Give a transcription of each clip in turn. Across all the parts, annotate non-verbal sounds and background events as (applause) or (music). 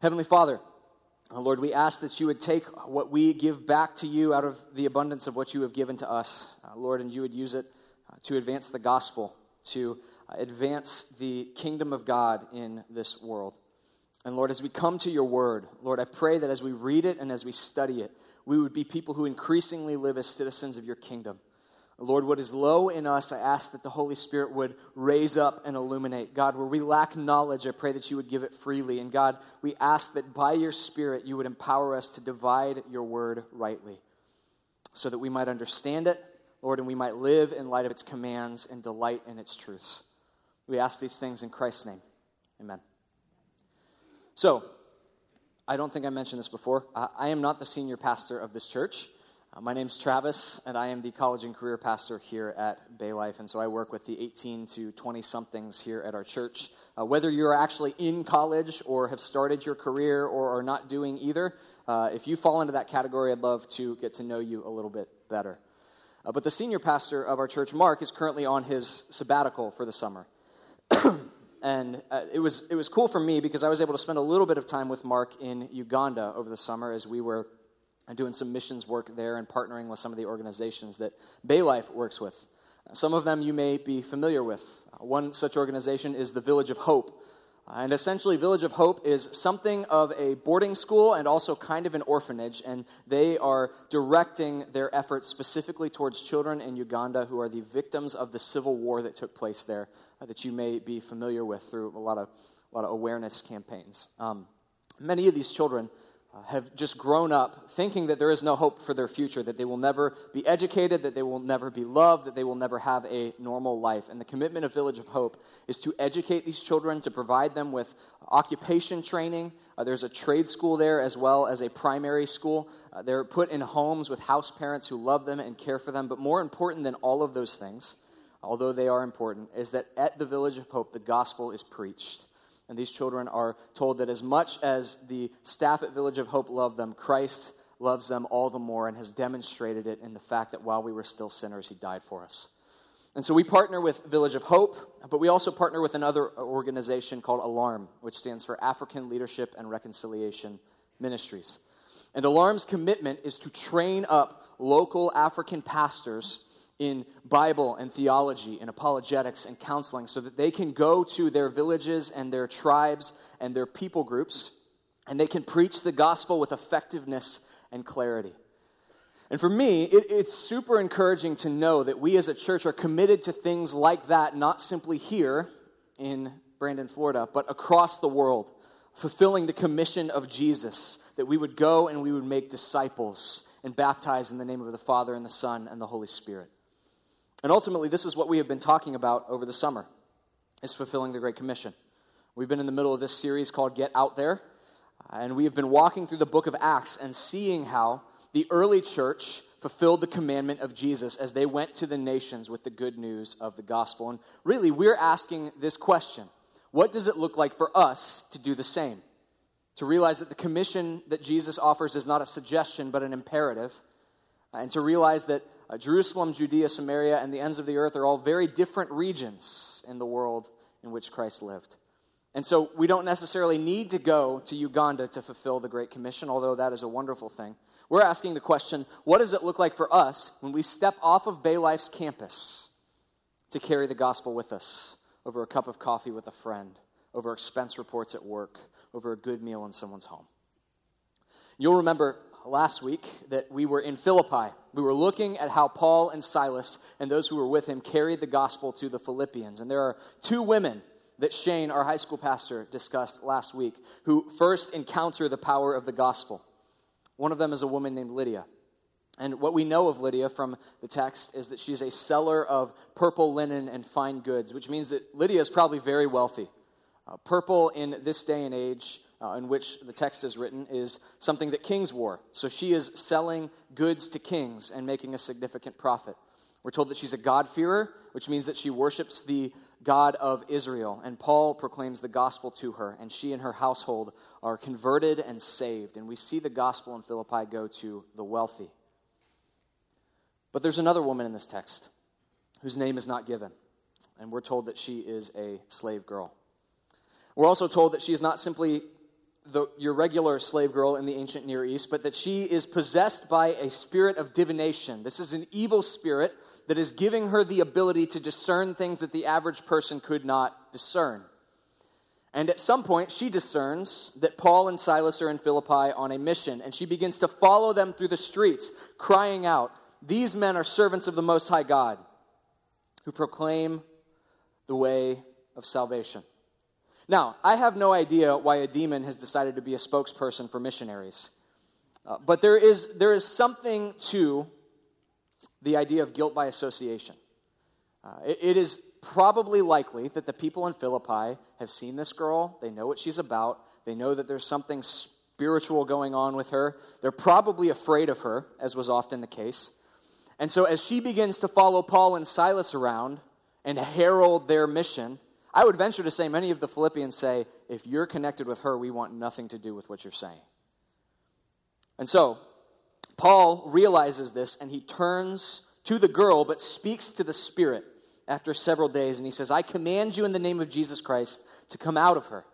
Heavenly Father, uh, Lord, we ask that you would take what we give back to you out of the abundance of what you have given to us, uh, Lord, and you would use it uh, to advance the gospel, to advance the kingdom of God in this world. And Lord, as we come to your word, Lord, I pray that as we read it and as we study it, we would be people who increasingly live as citizens of your kingdom. Lord, what is low in us, I ask that the Holy Spirit would raise up and illuminate. God, where we lack knowledge, I pray that you would give it freely. And God, we ask that by your Spirit you would empower us to divide your word rightly so that we might understand it, Lord, and we might live in light of its commands and delight in its truths. We ask these things in Christ's name. Amen. So, I don't think I mentioned this before. I am not the senior pastor of this church. Uh, my name's Travis, and I am the college and career pastor here at Bay Life. And so I work with the 18 to 20 somethings here at our church. Uh, whether you're actually in college or have started your career or are not doing either, uh, if you fall into that category, I'd love to get to know you a little bit better. Uh, but the senior pastor of our church, Mark, is currently on his sabbatical for the summer. (clears throat) and uh, it, was, it was cool for me because I was able to spend a little bit of time with Mark in Uganda over the summer as we were and doing some missions work there and partnering with some of the organizations that Bay Life works with. Some of them you may be familiar with. One such organization is the Village of Hope. And essentially, Village of Hope is something of a boarding school and also kind of an orphanage, and they are directing their efforts specifically towards children in Uganda who are the victims of the civil war that took place there, uh, that you may be familiar with through a lot of, a lot of awareness campaigns. Um, many of these children have just grown up thinking that there is no hope for their future, that they will never be educated, that they will never be loved, that they will never have a normal life. And the commitment of Village of Hope is to educate these children, to provide them with occupation training. Uh, there's a trade school there as well as a primary school. Uh, they're put in homes with house parents who love them and care for them. But more important than all of those things, although they are important, is that at the Village of Hope, the gospel is preached. And these children are told that as much as the staff at Village of Hope love them, Christ loves them all the more and has demonstrated it in the fact that while we were still sinners, he died for us. And so we partner with Village of Hope, but we also partner with another organization called ALARM, which stands for African Leadership and Reconciliation Ministries. And ALARM's commitment is to train up local African pastors in Bible and theology and apologetics and counseling so that they can go to their villages and their tribes and their people groups and they can preach the gospel with effectiveness and clarity. And for me, it, it's super encouraging to know that we as a church are committed to things like that, not simply here in Brandon, Florida, but across the world, fulfilling the commission of Jesus that we would go and we would make disciples and baptize in the name of the Father and the Son and the Holy Spirit. And ultimately, this is what we have been talking about over the summer, is fulfilling the Great Commission. We've been in the middle of this series called Get Out There, uh, and we have been walking through the book of Acts and seeing how the early church fulfilled the commandment of Jesus as they went to the nations with the good news of the gospel. And really, we're asking this question What does it look like for us to do the same? To realize that the commission that Jesus offers is not a suggestion, but an imperative, uh, and to realize that uh, Jerusalem, Judea, Samaria, and the ends of the earth are all very different regions in the world in which Christ lived. And so we don't necessarily need to go to Uganda to fulfill the Great Commission, although that is a wonderful thing. We're asking the question what does it look like for us when we step off of Bay Life's campus to carry the gospel with us over a cup of coffee with a friend, over expense reports at work, over a good meal in someone's home? You'll remember last week that we were in Philippi. We were looking at how Paul and Silas and those who were with him carried the gospel to the Philippians. And there are two women that Shane, our high school pastor, discussed last week who first encounter the power of the gospel. One of them is a woman named Lydia. And what we know of Lydia from the text is that she's a seller of purple linen and fine goods, which means that Lydia is probably very wealthy. Uh, purple in this day and age uh, in which the text is written is something that kings wore. So she is selling goods to kings and making a significant profit. We're told that she's a God-fearer, which means that she worships the God of Israel. And Paul proclaims the gospel to her, and she and her household are converted and saved. And we see the gospel in Philippi go to the wealthy. But there's another woman in this text whose name is not given. And we're told that she is a slave girl. We're also told that she is not simply the, your regular slave girl in the ancient Near East, but that she is possessed by a spirit of divination. This is an evil spirit that is giving her the ability to discern things that the average person could not discern. And at some point, she discerns that Paul and Silas are in Philippi on a mission, and she begins to follow them through the streets, crying out, These men are servants of the Most High God, who proclaim the way of salvation. Now, I have no idea why a demon has decided to be a spokesperson for missionaries. Uh, but there is, there is something to the idea of guilt by association. Uh, it, it is probably likely that the people in Philippi have seen this girl, they know what she's about, they know that there's something spiritual going on with her. They're probably afraid of her, as was often the case. And so, as she begins to follow Paul and Silas around and herald their mission, I would venture to say many of the Philippians say, if you're connected with her, we want nothing to do with what you're saying. And so, Paul realizes this and he turns to the girl but speaks to the Spirit after several days and he says, I command you in the name of Jesus Christ to come out of her.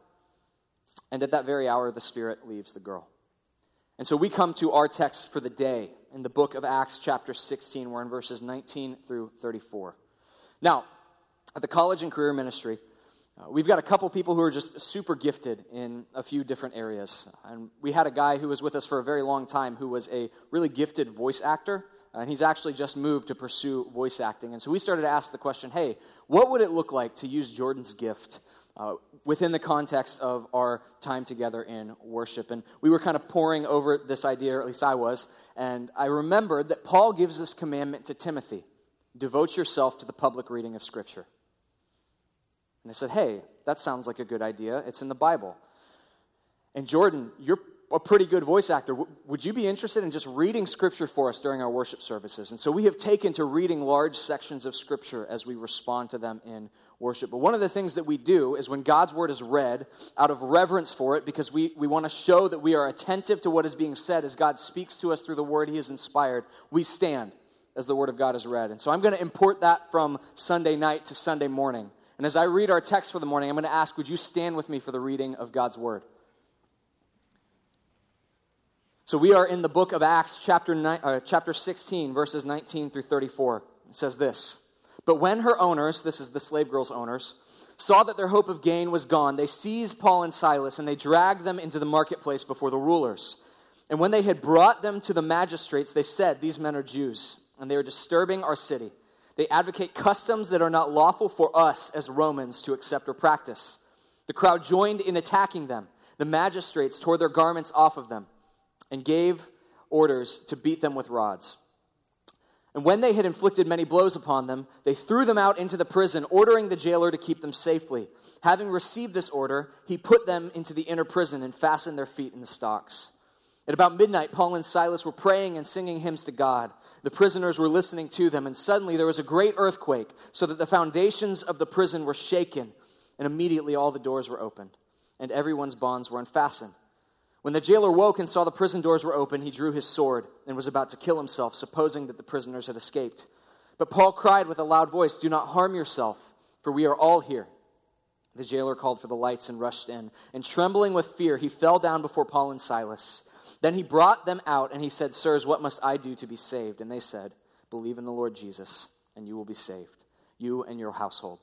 And at that very hour, the Spirit leaves the girl. And so we come to our text for the day in the book of Acts, chapter 16. We're in verses 19 through 34. Now, at the college and career ministry, uh, we've got a couple people who are just super gifted in a few different areas. And we had a guy who was with us for a very long time who was a really gifted voice actor. And he's actually just moved to pursue voice acting. And so we started to ask the question hey, what would it look like to use Jordan's gift uh, within the context of our time together in worship? And we were kind of poring over this idea, or at least I was. And I remembered that Paul gives this commandment to Timothy devote yourself to the public reading of Scripture. And I said, hey, that sounds like a good idea. It's in the Bible. And Jordan, you're a pretty good voice actor. would you be interested in just reading scripture for us during our worship services? And so we have taken to reading large sections of scripture as we respond to them in worship. But one of the things that we do is when God's word is read, out of reverence for it, because we, we want to show that we are attentive to what is being said as God speaks to us through the word he has inspired, we stand as the word of God is read. And so I'm going to import that from Sunday night to Sunday morning. And as I read our text for the morning, I'm going to ask, would you stand with me for the reading of God's word? So we are in the book of Acts, chapter, uh, chapter 16, verses 19 through 34. It says this But when her owners, this is the slave girl's owners, saw that their hope of gain was gone, they seized Paul and Silas and they dragged them into the marketplace before the rulers. And when they had brought them to the magistrates, they said, These men are Jews, and they are disturbing our city. They advocate customs that are not lawful for us as Romans to accept or practice. The crowd joined in attacking them. The magistrates tore their garments off of them and gave orders to beat them with rods. And when they had inflicted many blows upon them, they threw them out into the prison, ordering the jailer to keep them safely. Having received this order, he put them into the inner prison and fastened their feet in the stocks. At about midnight, Paul and Silas were praying and singing hymns to God. The prisoners were listening to them, and suddenly there was a great earthquake, so that the foundations of the prison were shaken, and immediately all the doors were opened, and everyone's bonds were unfastened. When the jailer woke and saw the prison doors were open, he drew his sword and was about to kill himself, supposing that the prisoners had escaped. But Paul cried with a loud voice, Do not harm yourself, for we are all here. The jailer called for the lights and rushed in, and trembling with fear, he fell down before Paul and Silas. Then he brought them out and he said, Sirs, what must I do to be saved? And they said, Believe in the Lord Jesus, and you will be saved, you and your household.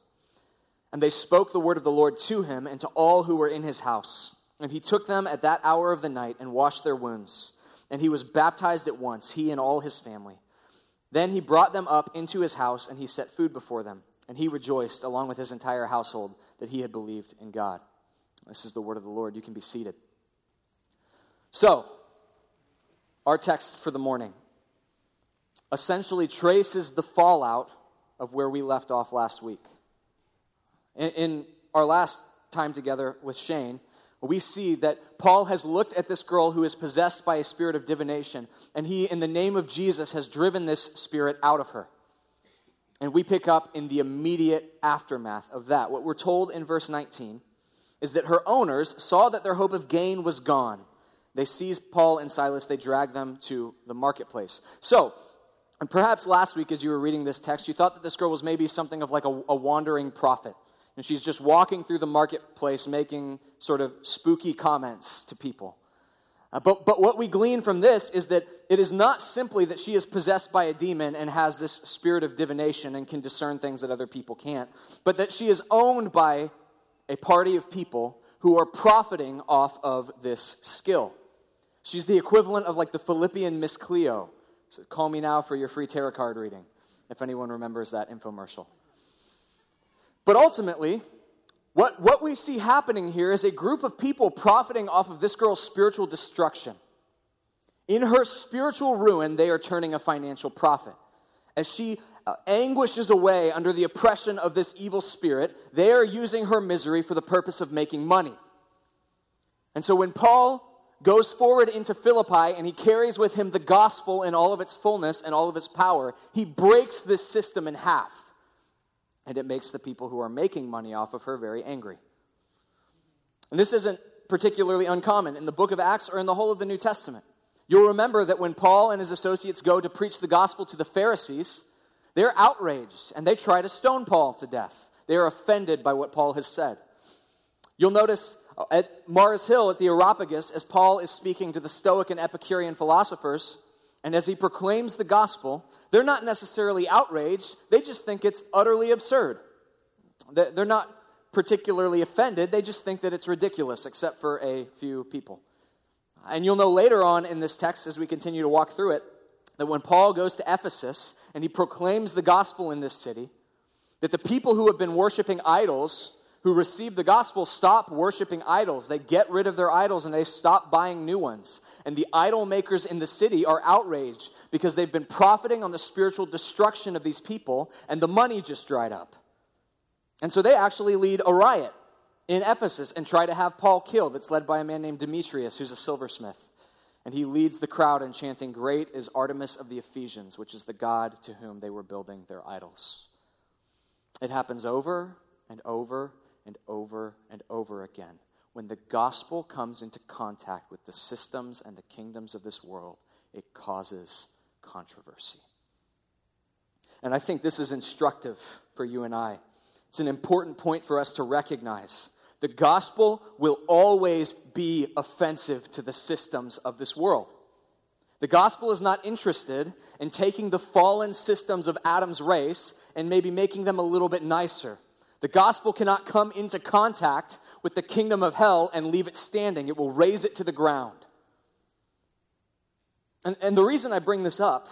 And they spoke the word of the Lord to him and to all who were in his house. And he took them at that hour of the night and washed their wounds. And he was baptized at once, he and all his family. Then he brought them up into his house and he set food before them. And he rejoiced, along with his entire household, that he had believed in God. This is the word of the Lord. You can be seated. So, our text for the morning essentially traces the fallout of where we left off last week. In, in, our last time together with Shane, we see that Paul has looked at this girl who is possessed by a spirit of divination, and he, in the name of Jesus, has driven this spirit out of her. And we pick up in the immediate aftermath of that. What we're told in verse 19 is that her owners saw that their hope of gain was gone they seize Paul and Silas, they drag them to the marketplace. So, and perhaps last week as you were reading this text, you thought that this girl was maybe something of like a, a wandering prophet. And she's just walking through the marketplace making sort of spooky comments to people. Uh, but, but what we glean from this is that it is not simply that she is possessed by a demon and has this spirit of divination and can discern things that other people can't, but that she is owned by a party of people who are profiting off of this skill. She's the equivalent of like the Philippian Miss Cleo. So call me now for your free tarot card reading, if anyone remembers that infomercial. But ultimately, what, what we see happening here is a group of people profiting off of this girl's spiritual destruction. In her spiritual ruin, they are turning a financial profit. As she uh, anguishes away under the oppression of this evil spirit, they are using her misery for the purpose of making money. And so when Paul goes forward into Philippi and he carries with him the gospel in all of its fullness and all of its power, he breaks this system in half. And it makes the people who are making money off of her very angry. And this isn't particularly uncommon in the book of Acts or in the whole of the New Testament. You'll remember that when Paul and his associates go to preach the gospel to the Pharisees, they're outraged and they try to stone Paul to death. They are offended by what Paul has said. You'll notice at Mars Hill at the Areopagus, as Paul is speaking to the Stoic and Epicurean philosophers, and as he proclaims the gospel, they're not necessarily outraged, they just think it's utterly absurd. They're not particularly offended, they just think that it's ridiculous, except for a few people. And you'll know later on in this text, as we continue to walk through it, that when Paul goes to Ephesus and he proclaims the gospel in this city, that the people who have been worshiping idols, who receive the gospel, stop worshiping idols. They get rid of their idols and they stop buying new ones. And the idol makers in the city are outraged because they've been profiting on the spiritual destruction of these people and the money just dried up. And so they actually lead a riot in Ephesus and try to have Paul killed. It's led by a man named Demetrius, who's a silversmith. And he leads the crowd in chanting, Great is Artemis of the Ephesians, which is the God to whom they were building their idols. It happens over and over and over and over again. When the gospel comes into contact with the systems and the kingdoms of this world, it causes controversy. And I think this is instructive for you and I. It's an important point for us to recognize the gospel will always be offensive to the systems of this world. The gospel is not interested in taking the fallen systems of Adam's race and maybe making them a little bit nicer. The gospel cannot come into contact with the kingdom of hell and leave it standing, it will raze it to the ground. And, and the reason I bring this up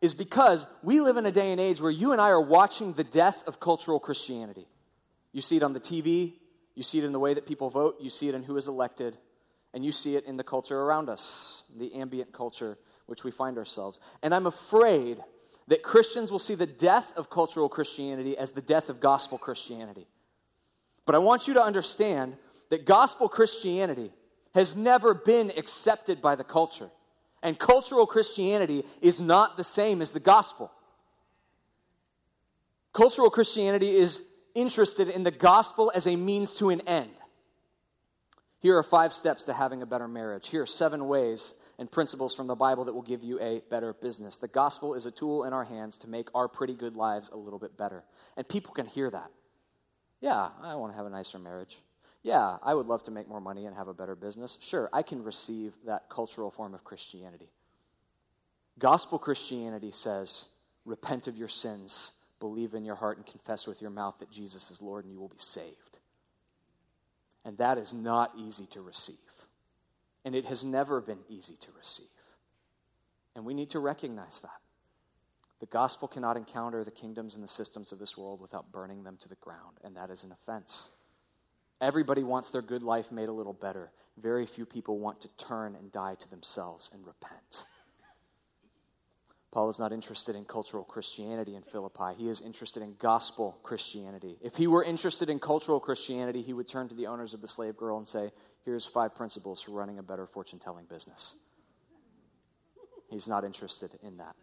is because we live in a day and age where you and I are watching the death of cultural Christianity. You see it on the TV, you see it in the way that people vote, you see it in who is elected, and you see it in the culture around us, the ambient culture which we find ourselves. And I'm afraid that Christians will see the death of cultural Christianity as the death of gospel Christianity. But I want you to understand that gospel Christianity has never been accepted by the culture. And cultural Christianity is not the same as the gospel. Cultural Christianity is interested in the gospel as a means to an end. Here are five steps to having a better marriage. Here are seven ways and principles from the Bible that will give you a better business. The gospel is a tool in our hands to make our pretty good lives a little bit better. And people can hear that. Yeah, I want to have a nicer marriage. Yeah, I would love to make more money and have a better business. Sure, I can receive that cultural form of Christianity. Gospel Christianity says, repent of your sins believe in your heart and confess with your mouth that Jesus is Lord and you will be saved. And that is not easy to receive. And it has never been easy to receive. And we need to recognize that. The gospel cannot encounter the kingdoms and the systems of this world without burning them to the ground, and that is an offense. Everybody wants their good life made a little better. Very few people want to turn and die to themselves and repent. Paul is not interested in cultural Christianity in Philippi. He is interested in gospel Christianity. If he were interested in cultural Christianity, he would turn to the owners of the slave girl and say, Here's five principles for running a better fortune telling business. He's not interested in that.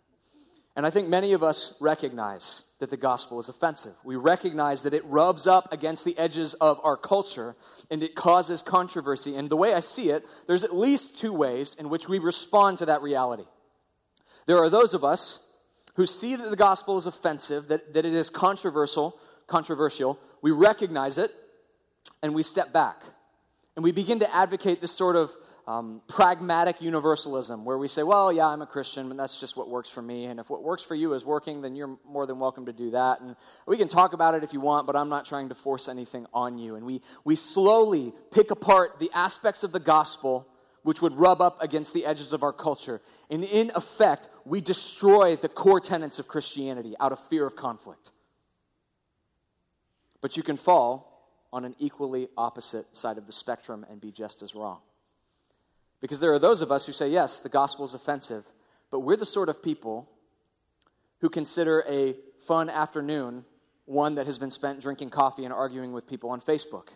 And I think many of us recognize that the gospel is offensive. We recognize that it rubs up against the edges of our culture and it causes controversy. And the way I see it, there's at least two ways in which we respond to that reality. There are those of us who see that the gospel is offensive, that, that it is controversial controversial, we recognize it and we step back. And we begin to advocate this sort of um, pragmatic universalism where we say, well, yeah, I'm a Christian, but that's just what works for me. And if what works for you is working, then you're more than welcome to do that. And we can talk about it if you want, but I'm not trying to force anything on you. And we, we slowly pick apart the aspects of the gospel which would rub up against the edges of our culture. And in effect, we destroy the core tenets of Christianity out of fear of conflict. But you can fall on an equally opposite side of the spectrum and be just as wrong. Because there are those of us who say, yes, the gospel is offensive, but we're the sort of people who consider a fun afternoon one that has been spent drinking coffee and arguing with people on Facebook.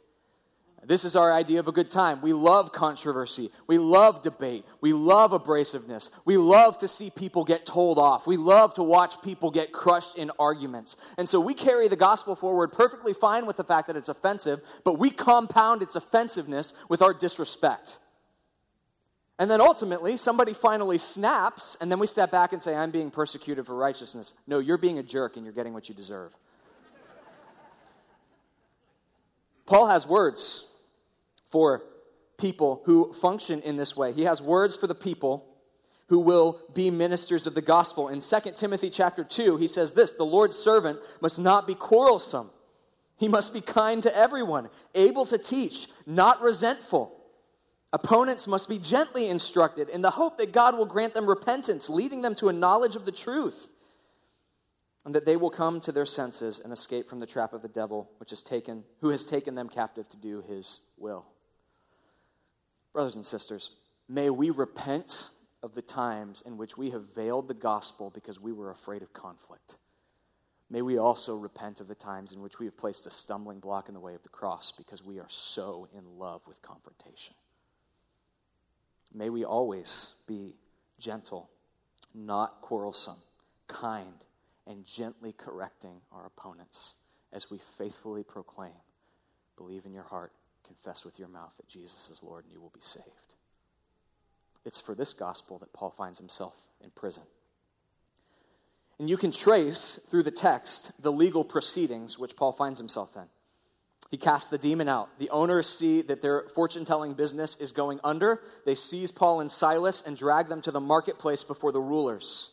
This is our idea of a good time. We love controversy. We love debate. We love abrasiveness. We love to see people get told off. We love to watch people get crushed in arguments. And so we carry the gospel forward perfectly fine with the fact that it's offensive, but we compound its offensiveness with our disrespect. And then ultimately, somebody finally snaps, and then we step back and say, I'm being persecuted for righteousness. No, you're being a jerk and you're getting what you deserve. Paul has words for people who function in this way. He has words for the people who will be ministers of the gospel. In 2 Timothy chapter 2, he says this, "The Lord's servant must not be quarrelsome. He must be kind to everyone, able to teach, not resentful." Opponents must be gently instructed in the hope that God will grant them repentance, leading them to a knowledge of the truth, and that they will come to their senses and escape from the trap of the devil, which has taken, who has taken them captive to do his will. Brothers and sisters, may we repent of the times in which we have veiled the gospel because we were afraid of conflict. May we also repent of the times in which we have placed a stumbling block in the way of the cross because we are so in love with confrontation. May we always be gentle, not quarrelsome, kind, and gently correcting our opponents as we faithfully proclaim believe in your heart, confess with your mouth that Jesus is Lord, and you will be saved. It's for this gospel that Paul finds himself in prison. And you can trace through the text the legal proceedings which Paul finds himself in. He casts the demon out. The owners see that their fortune telling business is going under. They seize Paul and Silas and drag them to the marketplace before the rulers.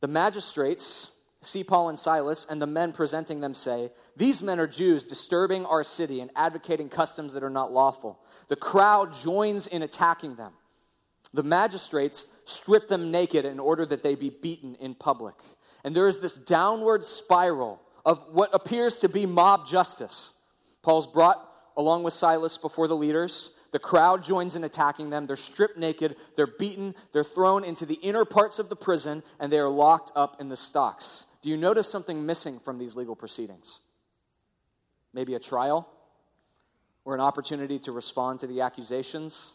The magistrates see Paul and Silas, and the men presenting them say, These men are Jews disturbing our city and advocating customs that are not lawful. The crowd joins in attacking them. The magistrates strip them naked in order that they be beaten in public. And there is this downward spiral of what appears to be mob justice. Paul's brought along with Silas before the leaders. The crowd joins in attacking them. They're stripped naked, they're beaten, they're thrown into the inner parts of the prison, and they are locked up in the stocks. Do you notice something missing from these legal proceedings? Maybe a trial, or an opportunity to respond to the accusations,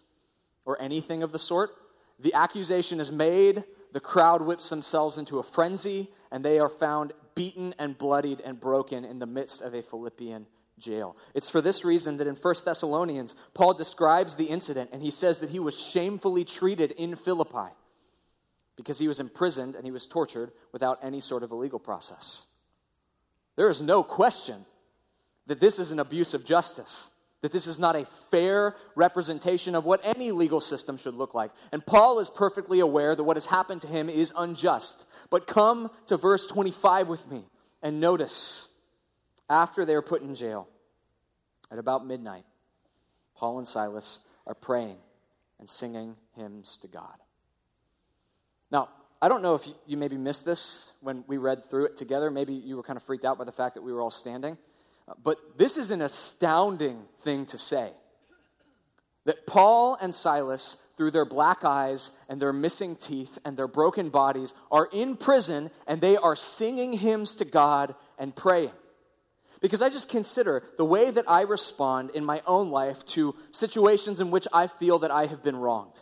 or anything of the sort. The accusation is made, the crowd whips themselves into a frenzy, and they are found beaten and bloodied and broken in the midst of a Philippian jail. It's for this reason that in 1 Thessalonians, Paul describes the incident and he says that he was shamefully treated in Philippi because he was imprisoned and he was tortured without any sort of a legal process. There is no question that this is an abuse of justice, that this is not a fair representation of what any legal system should look like. And Paul is perfectly aware that what has happened to him is unjust. But come to verse 25 with me and notice after they are put in jail, at about midnight, Paul and Silas are praying and singing hymns to God. Now, I don't know if you, maybe missed this when we read through it together. Maybe you were kind of freaked out by the fact that we were all standing. Uh, but this is an astounding thing to say. That Paul and Silas, through their black eyes and their missing teeth and their broken bodies, are in prison and they are singing hymns to God and praying. Because I just consider the way that I respond in my own life to situations in which I feel that I have been wronged.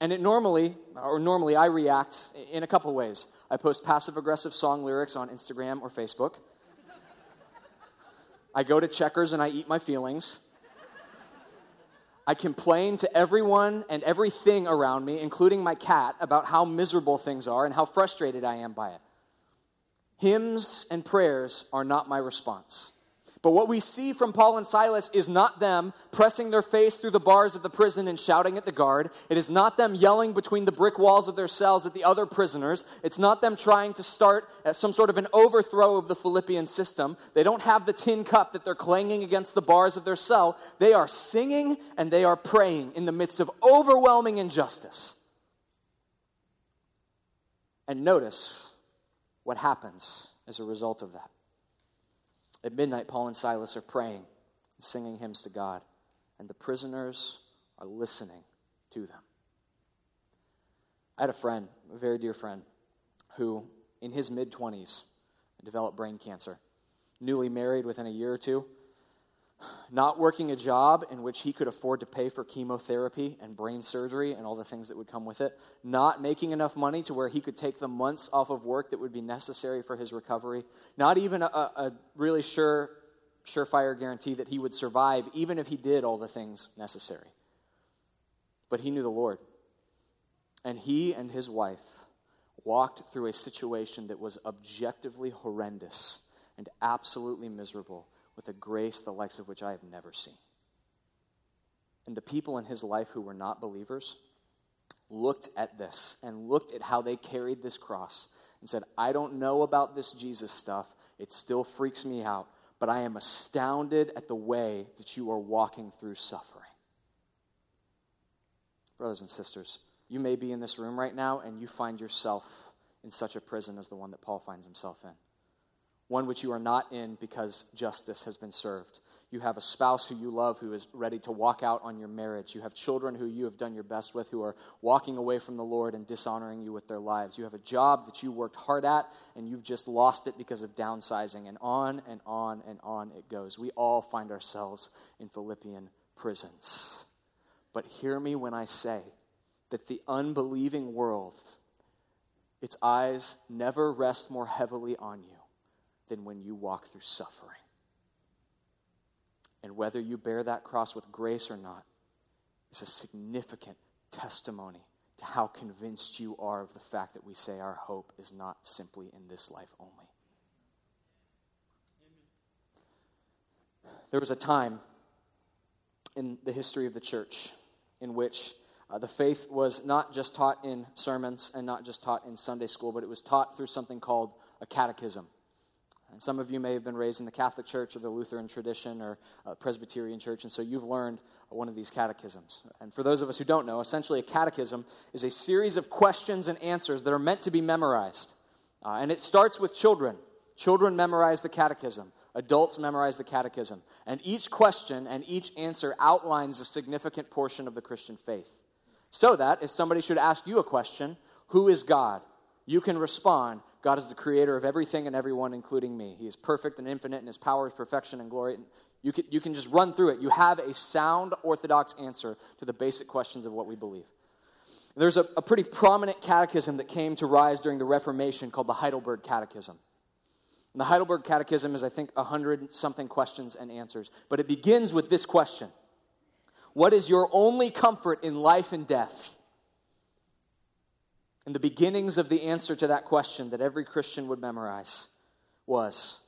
And it normally, or normally, I react in a couple ways. I post passive aggressive song lyrics on Instagram or Facebook. I go to checkers and I eat my feelings. I complain to everyone and everything around me, including my cat, about how miserable things are and how frustrated I am by it. Hymns and prayers are not my response. But what we see from Paul and Silas is not them pressing their face through the bars of the prison and shouting at the guard. It is not them yelling between the brick walls of their cells at the other prisoners. It's not them trying to start some sort of an overthrow of the Philippian system. They don't have the tin cup that they're clanging against the bars of their cell. They are singing and they are praying in the midst of overwhelming injustice. And notice what happens as a result of that. At midnight, Paul and Silas are praying singing hymns to God, and the prisoners are listening to them. I had a friend, a very dear friend, who in his mid 20s developed brain cancer. Newly married within a year or two, not working a job in which he could afford to pay for chemotherapy and brain surgery and all the things that would come with it, not making enough money to where he could take the months off of work that would be necessary for his recovery, not even a, a really sure, surefire guarantee that he would survive, even if he did all the things necessary. But he knew the Lord. And he and his wife walked through a situation that was objectively horrendous and absolutely miserable with a grace the likes of which I have never seen. And the people in his life who were not believers looked at this and looked at how they carried this cross and said, I don't know about this Jesus stuff. It still freaks me out, but I am astounded at the way that you are walking through suffering. Brothers and sisters, you may be in this room right now and you find yourself in such a prison as the one that Paul finds himself in one which you are not in because justice has been served. You have a spouse who you love who is ready to walk out on your marriage. You have children who you have done your best with who are walking away from the Lord and dishonoring you with their lives. You have a job that you worked hard at and you've just lost it because of downsizing. And on and on and on it goes. We all find ourselves in Philippian prisons. But hear me when I say that the unbelieving world, its eyes never rest more heavily on you than when you walk through suffering. And whether you bear that cross with grace or not is a significant testimony to how convinced you are of the fact that we say our hope is not simply in this life only. There was a time in the history of the church in which uh, the faith was not just taught in sermons and not just taught in Sunday school, but it was taught through something called a catechism. And some of you may have been raised in the Catholic Church or the Lutheran tradition or uh, Presbyterian Church, and so you've learned one of these catechisms. And for those of us who don't know, essentially a catechism is a series of questions and answers that are meant to be memorized. Uh, and it starts with children. Children memorize the catechism. Adults memorize the catechism. And each question and each answer outlines a significant portion of the Christian faith. So that if somebody should ask you a question, who is God? You can respond, God is the creator of everything and everyone, including me. He is perfect and infinite in his power, is perfection, and glory. You can, you can just run through it. You have a sound, orthodox answer to the basic questions of what we believe. There's a, a pretty prominent catechism that came to rise during the Reformation called the Heidelberg Catechism. And the Heidelberg Catechism is, I think, 100 something questions and answers. But it begins with this question What is your only comfort in life and death? And the beginnings of the answer to that question that every Christian would memorize was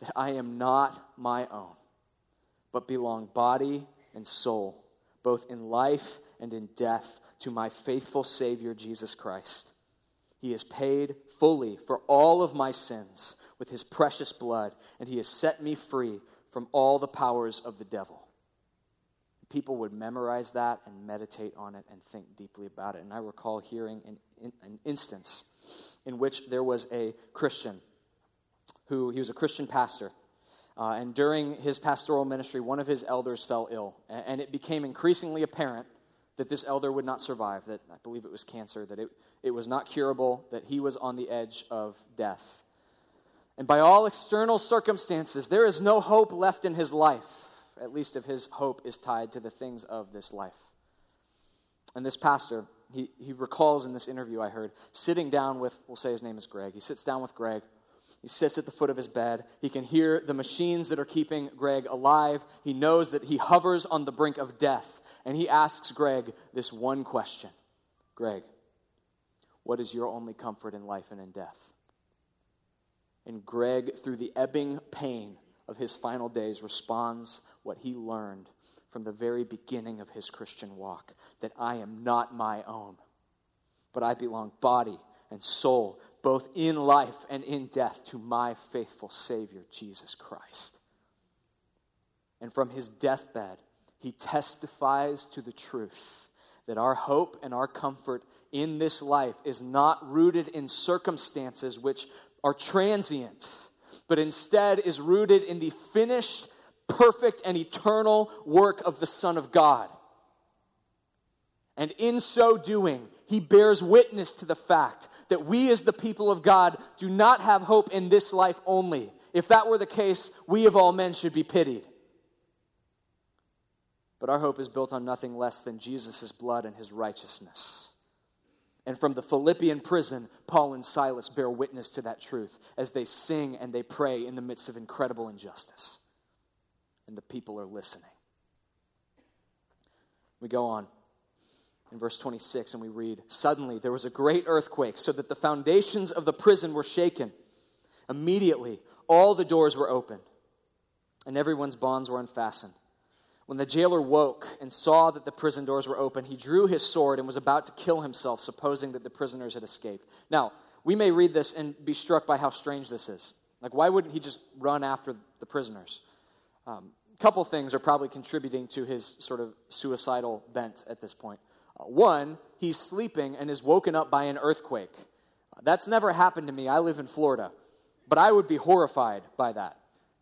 that I am not my own, but belong body and soul, both in life and in death, to my faithful Savior, Jesus Christ. He has paid fully for all of my sins with his precious blood, and he has set me free from all the powers of the devil people would memorize that and meditate on it and think deeply about it. And I recall hearing an, an instance in which there was a Christian who, he was a Christian pastor. Uh, and during his pastoral ministry, one of his elders fell ill. And, and it became increasingly apparent that this elder would not survive, that I believe it was cancer, that it, it was not curable, that he was on the edge of death. And by all external circumstances, there is no hope left in his life at least if his hope is tied to the things of this life. And this pastor, he, he recalls in this interview I heard, sitting down with, we'll say his name is Greg. He sits down with Greg. He sits at the foot of his bed. He can hear the machines that are keeping Greg alive. He knows that he hovers on the brink of death. And he asks Greg this one question Greg, what is your only comfort in life and in death? And Greg, through the ebbing pain of his final days, responds what he learned from the very beginning of his Christian walk that I am not my own, but I belong body and soul, both in life and in death, to my faithful Savior, Jesus Christ. And from his deathbed, he testifies to the truth that our hope and our comfort in this life is not rooted in circumstances which are transient, but instead is rooted in the finished, perfect, and eternal work of the Son of God. And in so doing, he bears witness to the fact that we, as the people of God, do not have hope in this life only. If that were the case, we of all men should be pitied. But our hope is built on nothing less than Jesus' blood and his righteousness. And from the Philippian prison, Paul and Silas bear witness to that truth as they sing and they pray in the midst of incredible injustice. And the people are listening. We go on in verse 26 and we read Suddenly there was a great earthquake, so that the foundations of the prison were shaken. Immediately, all the doors were opened, and everyone's bonds were unfastened. When the jailer woke and saw that the prison doors were open, he drew his sword and was about to kill himself, supposing that the prisoners had escaped. Now, we may read this and be struck by how strange this is. Like, why wouldn't he just run after the prisoners? Um, a couple things are probably contributing to his sort of suicidal bent at this point. Uh, one, he's sleeping and is woken up by an earthquake. Uh, that's never happened to me. I live in Florida, but I would be horrified by that.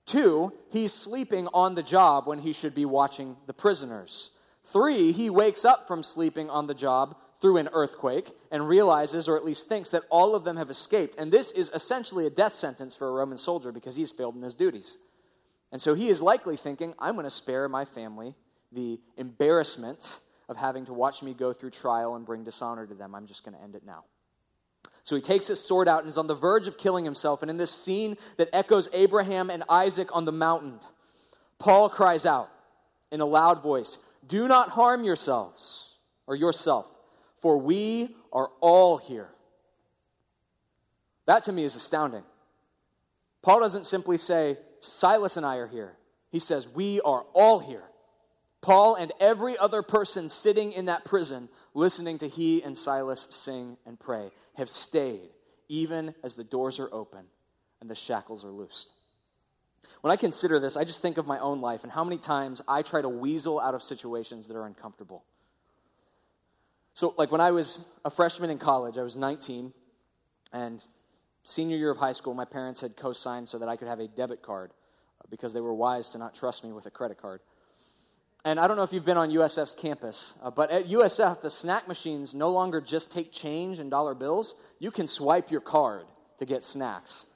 Two, he's sleeping on the job when he should be watching the prisoners. Three, he wakes up from sleeping on the job through an earthquake and realizes, or at least thinks, that all of them have escaped. And this is essentially a death sentence for a Roman soldier because he's failed in his duties. And so he is likely thinking, I'm going to spare my family the embarrassment of having to watch me go through trial and bring dishonor to them. I'm just going to end it now. So he takes his sword out and is on the verge of killing himself. And in this scene that echoes Abraham and Isaac on the mountain, Paul cries out in a loud voice Do not harm yourselves or yourself, for we are all here. That to me is astounding. Paul doesn't simply say, Silas and I are here. He says, We are all here. Paul and every other person sitting in that prison listening to he and Silas sing and pray, have stayed even as the doors are open and the shackles are loosed. When I consider this, I just think of my own life and how many times I try to weasel out of situations that are uncomfortable. So, like when I was a freshman in college, I was 19, and senior year of high school, my parents had co signed so that I could have a debit card because they were wise to not trust me with a credit card. And I don't know if you've been on USF's campus, uh, but at USF, the snack machines no longer just take change and dollar bills. You can swipe your card to get snacks.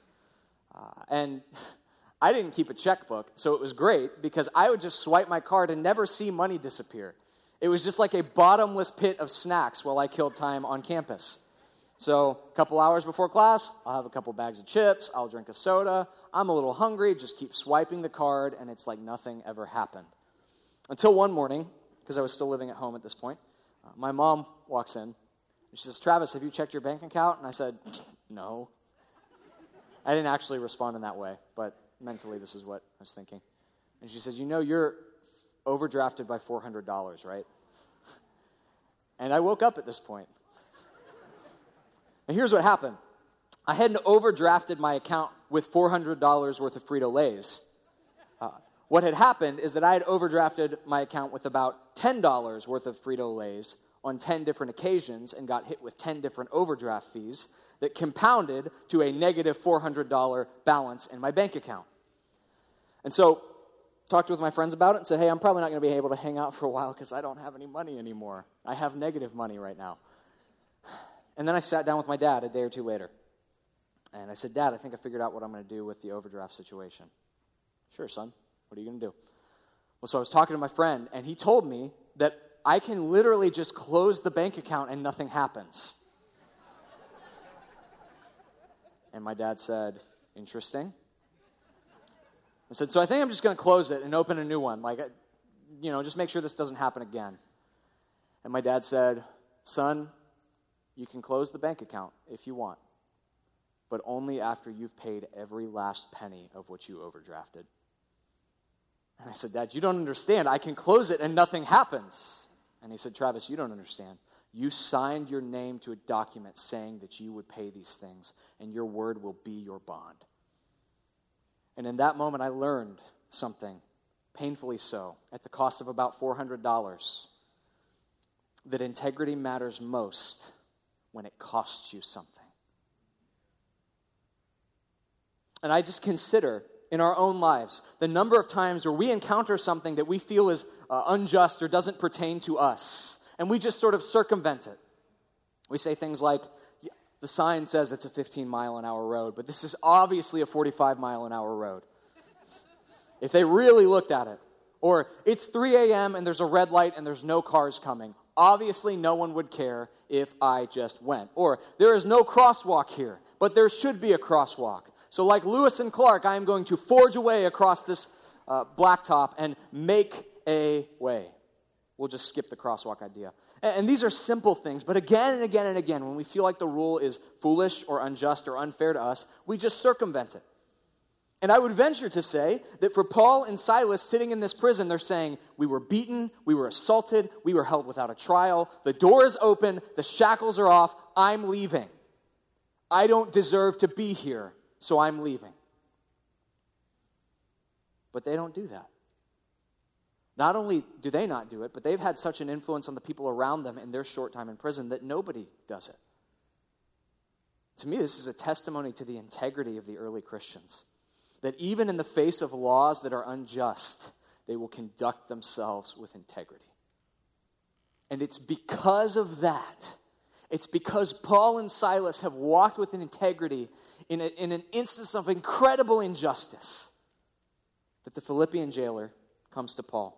Uh, and (laughs) I didn't keep a checkbook, so it was great because I would just swipe my card and never see money disappear. It was just like a bottomless pit of snacks while I killed time on campus. So, a couple hours before class, I'll have a couple bags of chips, I'll drink a soda. I'm a little hungry, just keep swiping the card, and it's like nothing ever happened. Until one morning, because I was still living at home at this point, uh, my mom walks in. And she says, Travis, have you checked your bank account? And I said, No. I didn't actually respond in that way, but mentally, this is what I was thinking. And she says, You know, you're overdrafted by $400, right? And I woke up at this point. And here's what happened I hadn't overdrafted my account with $400 worth of Frito Lays. What had happened is that I had overdrafted my account with about $10 worth of Frito Lays on 10 different occasions and got hit with 10 different overdraft fees that compounded to a negative $400 balance in my bank account. And so, talked with my friends about it and said, hey, I'm probably not going to be able to hang out for a while because I don't have any money anymore. I have negative money right now. And then I sat down with my dad a day or two later. And I said, Dad, I think I figured out what I'm going to do with the overdraft situation. Sure, son. What are you going to do? Well, so I was talking to my friend, and he told me that I can literally just close the bank account and nothing happens. and my dad said, Interesting. I said, So I think I'm just going to close it and open a new one. Like, you know, just make sure this doesn't happen again. And my dad said, Son, you can close the bank account if you want, but only after you've paid every last penny of what you overdrafted. And I said, Dad, you don't understand. I can close it and nothing happens. And he said, Travis, you don't understand. You signed your name to a document saying that you would pay these things, and your word will be your bond. And in that moment, I learned something, painfully so, at the cost of about $400, that integrity matters most when it costs you something. And I just consider in our own lives the number of times where we encounter something that we feel is uh, unjust or doesn't pertain to us, and we just sort of circumvent it. We say things like, the sign says it's a 15 mile an hour road, but this is obviously a 45 mile an hour road. if they really looked at it. Or it's 3 a.m. and there's a red light and there's no cars coming. Obviously, no one would care if I just went. Or there is no crosswalk here, but there should be a crosswalk. So, like Lewis and Clark, I am going to forge away across this uh, blacktop and make a way. We'll just skip the crosswalk idea. And, and these are simple things, but again and again and again, when we feel like the rule is foolish or unjust or unfair to us, we just circumvent it. And I would venture to say that for Paul and Silas sitting in this prison, they're saying, We were beaten, we were assaulted, we were held without a trial, the door is open, the shackles are off, I'm leaving. I don't deserve to be here so I'm leaving. But they don't do that. Not only do they not do it, but they've had such an influence on the people around them in their short time in prison that nobody does it. To me, this is a testimony to the integrity of the early Christians. That even in the face of laws that are unjust, they will conduct themselves with integrity. And it's because of that, it's because Paul and Silas have walked with integrity in, a, in an instance of incredible injustice that the Philippian jailer comes to Paul.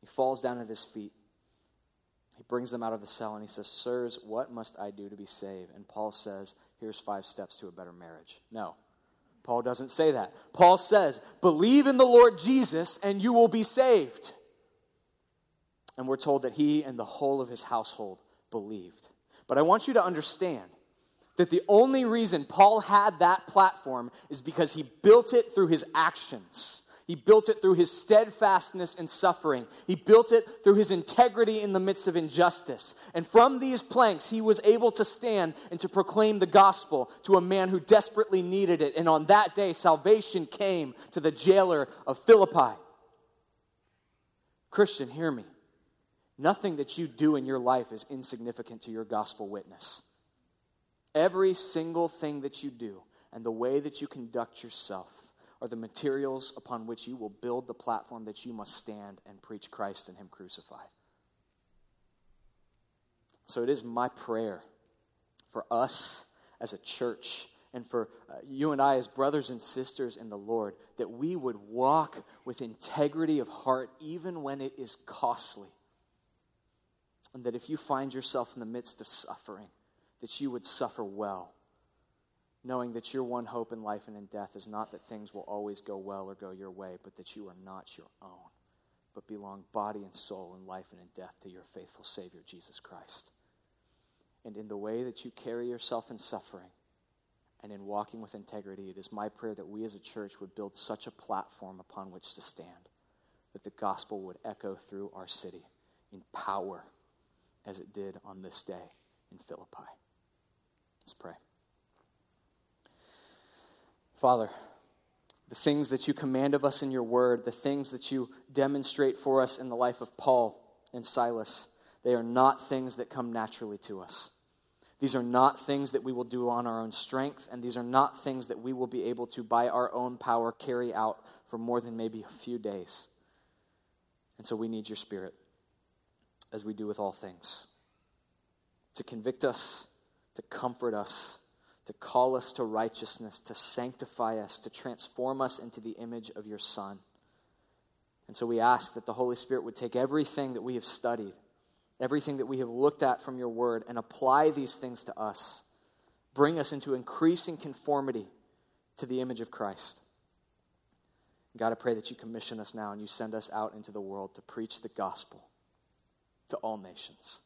He falls down at his feet. He brings them out of the cell and he says, Sirs, what must I do to be saved? And Paul says, Here's five steps to a better marriage. No, Paul doesn't say that. Paul says, Believe in the Lord Jesus and you will be saved. And we're told that he and the whole of his household believed. But I want you to understand that the only reason Paul had that platform is because he built it through his actions. He built it through his steadfastness and suffering. He built it through his integrity in the midst of injustice. And from these planks, he was able to stand and to proclaim the gospel to a man who desperately needed it. And on that day, salvation came to the jailer of Philippi. Christian, hear me. Nothing that you do in your life is insignificant to your gospel witness. Every single thing that you do and the way that you conduct yourself are the materials upon which you will build the platform that you must stand and preach Christ and Him crucified. So it is my prayer for us as a church and for uh, you and I as brothers and sisters in the Lord that we would walk with integrity of heart even when it is costly. And that if you find yourself in the midst of suffering, that you would suffer well, knowing that your one hope in life and in death is not that things will always go well or go your way, but that you are not your own, but belong body and soul in life and in death to your faithful Savior, Jesus Christ. And in the way that you carry yourself in suffering and in walking with integrity, it is my prayer that we as a church would build such a platform upon which to stand that the gospel would echo through our city in power as it did on this day in Philippi. Let's pray. Father, the things that you command of us in your word, the things that you demonstrate for us in the life of Paul and Silas, they are not things that come naturally to us. These are not things that we will do on our own strength, and these are not things that we will be able to, by our own power, carry out for more than maybe a few days. And so we need your spirit, as we do with all things, to convict us to comfort us, to call us to righteousness, to sanctify us, to transform us into the image of your Son. And so we ask that the Holy Spirit would take everything that we have studied, everything that we have looked at from your word, and apply these things to us. Bring us into increasing conformity to the image of Christ. God, I pray that you commission us now and you send us out into the world to preach the gospel to all nations.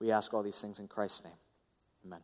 We ask all these things in Christ's name. Amen.